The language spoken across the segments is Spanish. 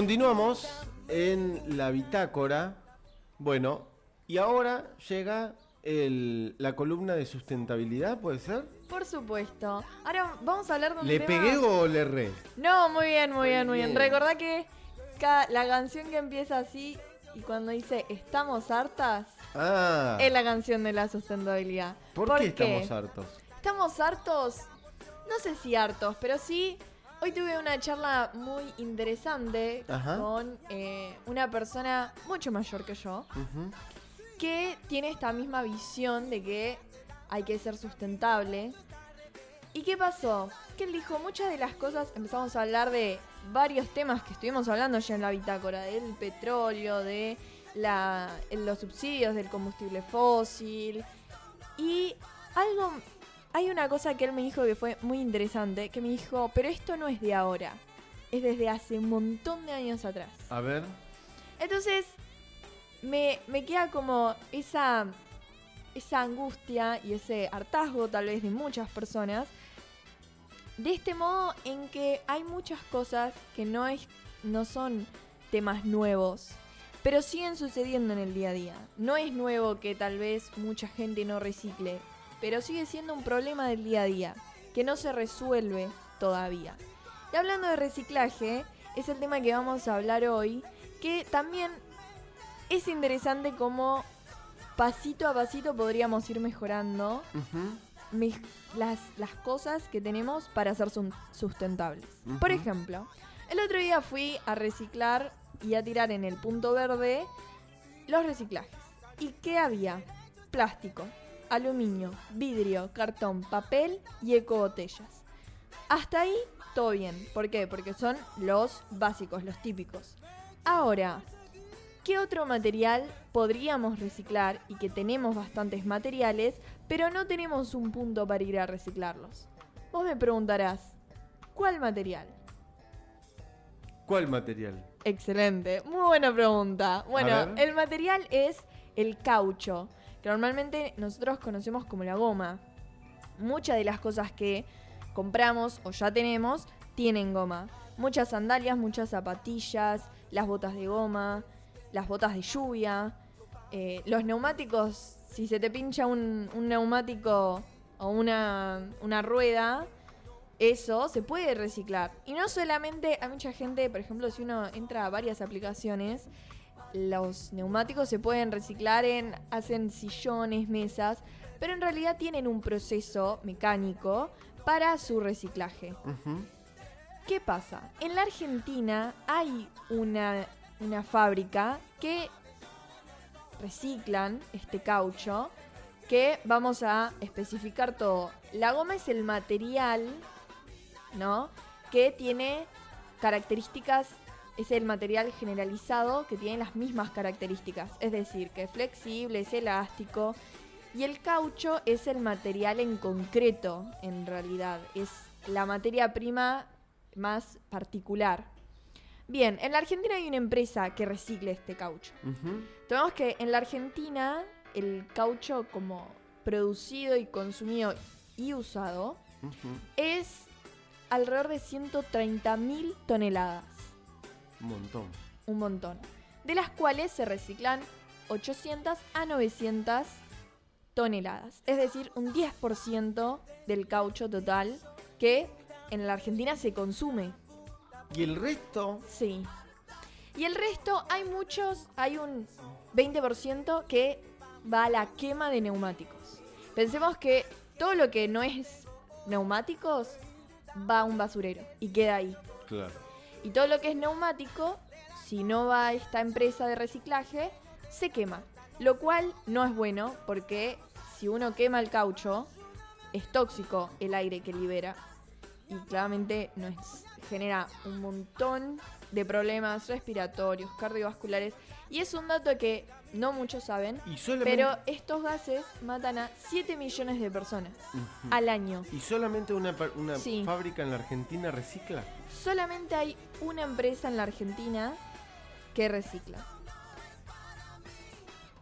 continuamos en la bitácora. Bueno, y ahora llega el- la columna de sustentabilidad, ¿puede ser? Por supuesto. Ahora vamos a hablar de un ¿Le tema- pegué o le erré? No, muy bien, muy bien, muy bien. bien. Recordá que la canción que empieza así y cuando dice estamos hartas Ah, es la canción de la sustentabilidad. ¿por, qué estamos hartos? Estamos hartos, no sé si hartos, pero sí. Hoy tuve una charla muy interesante Ajá. con eh, una persona mucho mayor que yo que tiene esta misma visión de que hay que ser sustentable. ¿Y qué pasó? Que él dijo muchas de las cosas, empezamos a hablar de varios temas que estuvimos hablando ya en la bitácora, del petróleo, de la, los subsidios del combustible fósil. Y algo, hay una cosa que él me dijo que fue muy interesante, que me dijo, pero esto no es de ahora, es desde hace un montón de años atrás. A ver. Entonces, me, me queda como esa, esa angustia y ese hartazgo tal vez de muchas personas. De este modo en que hay muchas cosas que no, es, no son temas nuevos, pero siguen sucediendo en el día a día. No es nuevo que tal vez mucha gente no recicle, pero sigue siendo un problema del día a día, que no se resuelve todavía. Y hablando de reciclaje, es el tema que vamos a hablar hoy, que también es interesante como pasito a pasito podríamos ir mejorando las, las cosas que tenemos para ser sustentables. Por ejemplo, el otro día fui a reciclar y a tirar en el punto verde los reciclajes. ¿Y qué había? Plástico, aluminio, vidrio, cartón, papel y ecobotellas. Hasta ahí todo bien. ¿Por qué? Porque son los básicos, los típicos. Ahora, ¿qué otro material podríamos reciclar y que tenemos bastantes materiales, pero no tenemos un punto para ir a reciclarlos? Vos me preguntarás, ¿cuál material? ¿Cuál material? Excelente, muy buena pregunta. Bueno, el material es el caucho, que normalmente nosotros conocemos como la goma. Muchas de las cosas que compramos o ya tenemos tienen goma. Muchas sandalias, muchas zapatillas, las botas de goma, las botas de lluvia, eh, los neumáticos, si se te pincha un, un neumático o una, una rueda, eso se puede reciclar. Y no solamente a mucha gente, por ejemplo, si uno entra a varias aplicaciones, los neumáticos se pueden reciclar en, hacen sillones, mesas, pero en realidad tienen un proceso mecánico para su reciclaje. ¿Qué pasa? En la Argentina hay una, una fábrica que reciclan este caucho que vamos a especificar todo. La goma es el material, ¿no? Que tiene características, es el material generalizado que tiene las mismas características. Es decir, que es flexible, es elástico. Y el caucho es el material en concreto, en realidad. Es la materia prima más particular. Bien, en la Argentina hay una empresa que recicle este caucho. Tenemos que en la Argentina el caucho como producido y consumido y usado es alrededor de 130.000 toneladas. Un montón. Un montón. De las cuales se reciclan 800 a 900 toneladas. Es decir, un 10% del caucho total que en la Argentina se consume. ¿Y el resto? Sí. Y el resto, hay muchos, hay un 20% que va a la quema de neumáticos. Pensemos que todo lo que no es neumáticos va a un basurero y queda ahí. Claro. Y todo lo que es neumático, si no va a esta empresa de reciclaje, se quema. Lo cual no es bueno porque si uno quema el caucho, es tóxico el aire que libera. Y claramente no es, genera un montón de problemas respiratorios, cardiovasculares. Y es un dato que no muchos saben. Y solamente, Pero estos gases matan a 7 millones de personas al año. ¿Y solamente una, una Sí. fábrica en la Argentina recicla? Solamente hay una empresa en la Argentina que recicla.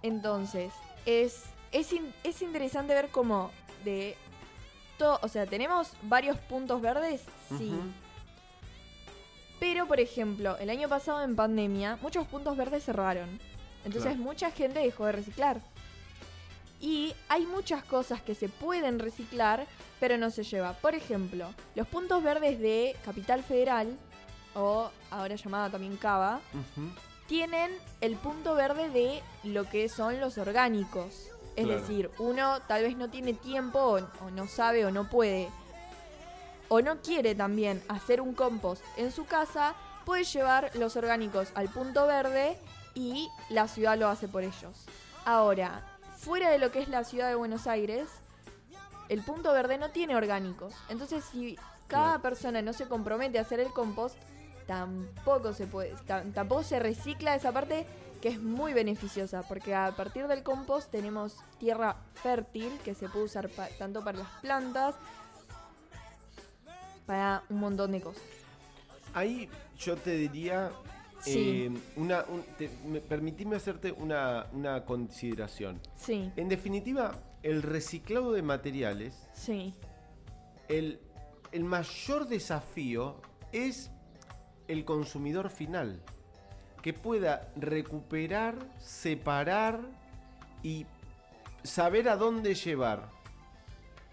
Entonces, es, es, in- es interesante ver cómo de todo, o sea, tenemos varios puntos verdes, sí. Pero, por ejemplo, el año pasado en pandemia, muchos puntos verdes cerraron. Entonces Claro. mucha gente dejó de reciclar. Y hay muchas cosas que se pueden reciclar, pero no se lleva. Por ejemplo, los puntos verdes de Capital Federal, o ahora llamada también Cava, tienen el punto verde de lo que son los orgánicos. Es Claro. decir, uno tal vez no tiene tiempo o, o no sabe o no puede o no quiere también hacer un compost en su casa, puede llevar los orgánicos al punto verde y la ciudad lo hace por ellos. Ahora, fuera de lo que es la ciudad de Buenos Aires, el punto verde no tiene orgánicos. Entonces, si cada persona no se compromete a hacer el compost, tampoco se puede, ta- tampoco se recicla esa parte que es muy beneficiosa, porque a partir del compost tenemos tierra fértil que se puede usar pa- tanto para las plantas, para un montón de cosas. Ahí yo te diría, Sí. eh, una, un- te- me- permitime hacerte una, una consideración. Sí, En definitiva, el reciclado de materiales, sí, el, el mayor desafío es el consumidor final, que pueda recuperar, separar y saber a dónde llevar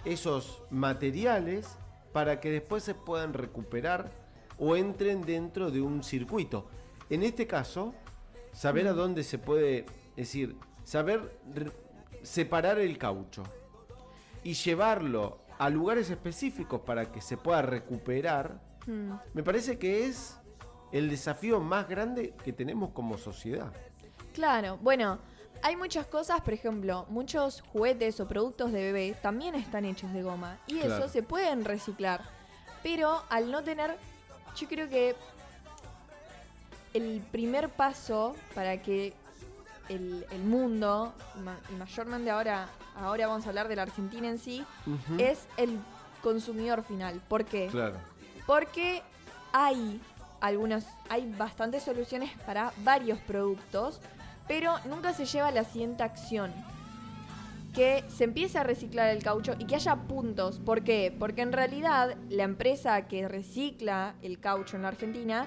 esos materiales para que después se puedan recuperar o entren dentro de un circuito. En este caso, saber a dónde se puede, es decir, saber separar el caucho y llevarlo a lugares específicos para que se pueda recuperar, Mm, me parece que es el desafío más grande que tenemos como sociedad. Claro, bueno, hay muchas cosas, por ejemplo, muchos juguetes o productos de bebé también están hechos de goma y Claro. eso se pueden reciclar. Pero al no tener, yo creo que el primer paso para que el, el mundo, y mayormente ahora, ahora vamos a hablar de la Argentina en sí, es el consumidor final. ¿Por qué? Claro, Porque hay algunas, hay bastantes soluciones para varios productos, pero nunca se lleva a la siguiente acción. Que se empiece a reciclar el caucho y que haya puntos. ¿Por qué? Porque en realidad la empresa que recicla el caucho en la Argentina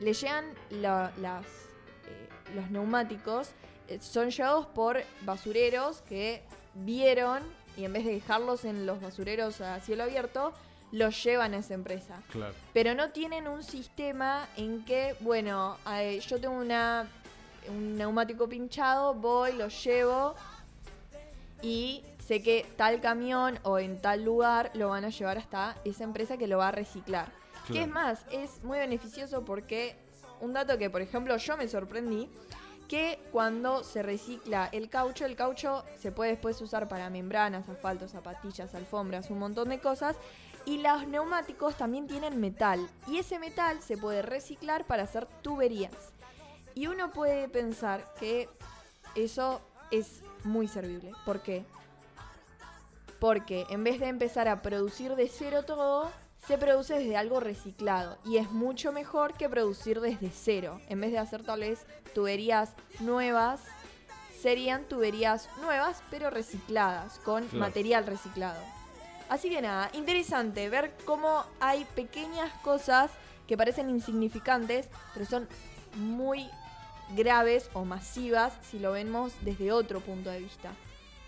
le llegan la- las, eh, los neumáticos, eh, son llevados por basureros que vieron y en vez de dejarlos en los basureros a cielo abierto, los llevan a esa empresa. claro. Pero no tienen un sistema en que, bueno, eh, yo tengo una, un neumático pinchado, voy, lo llevo y sé que tal camión o en tal lugar lo van a llevar hasta esa empresa que lo va a reciclar. Que Claro. es más, es muy beneficioso porque un dato que, por ejemplo, yo me sorprendí, que cuando se recicla el caucho, el caucho se puede después usar para membranas, asfaltos, zapatillas, alfombras, un montón de cosas. Y los neumáticos también tienen metal. Y ese metal se puede reciclar para hacer tuberías. Y uno puede pensar que eso es muy servible. ¿Por qué? Porque en vez de empezar a producir de cero todo, se produce desde algo reciclado. Y es mucho mejor que producir desde cero. En vez de hacer tal vez tuberías nuevas, serían tuberías nuevas pero recicladas, con Claro. material reciclado. Así que nada, interesante ver cómo hay pequeñas cosas que parecen insignificantes, pero son muy graves o masivas si lo vemos desde otro punto de vista.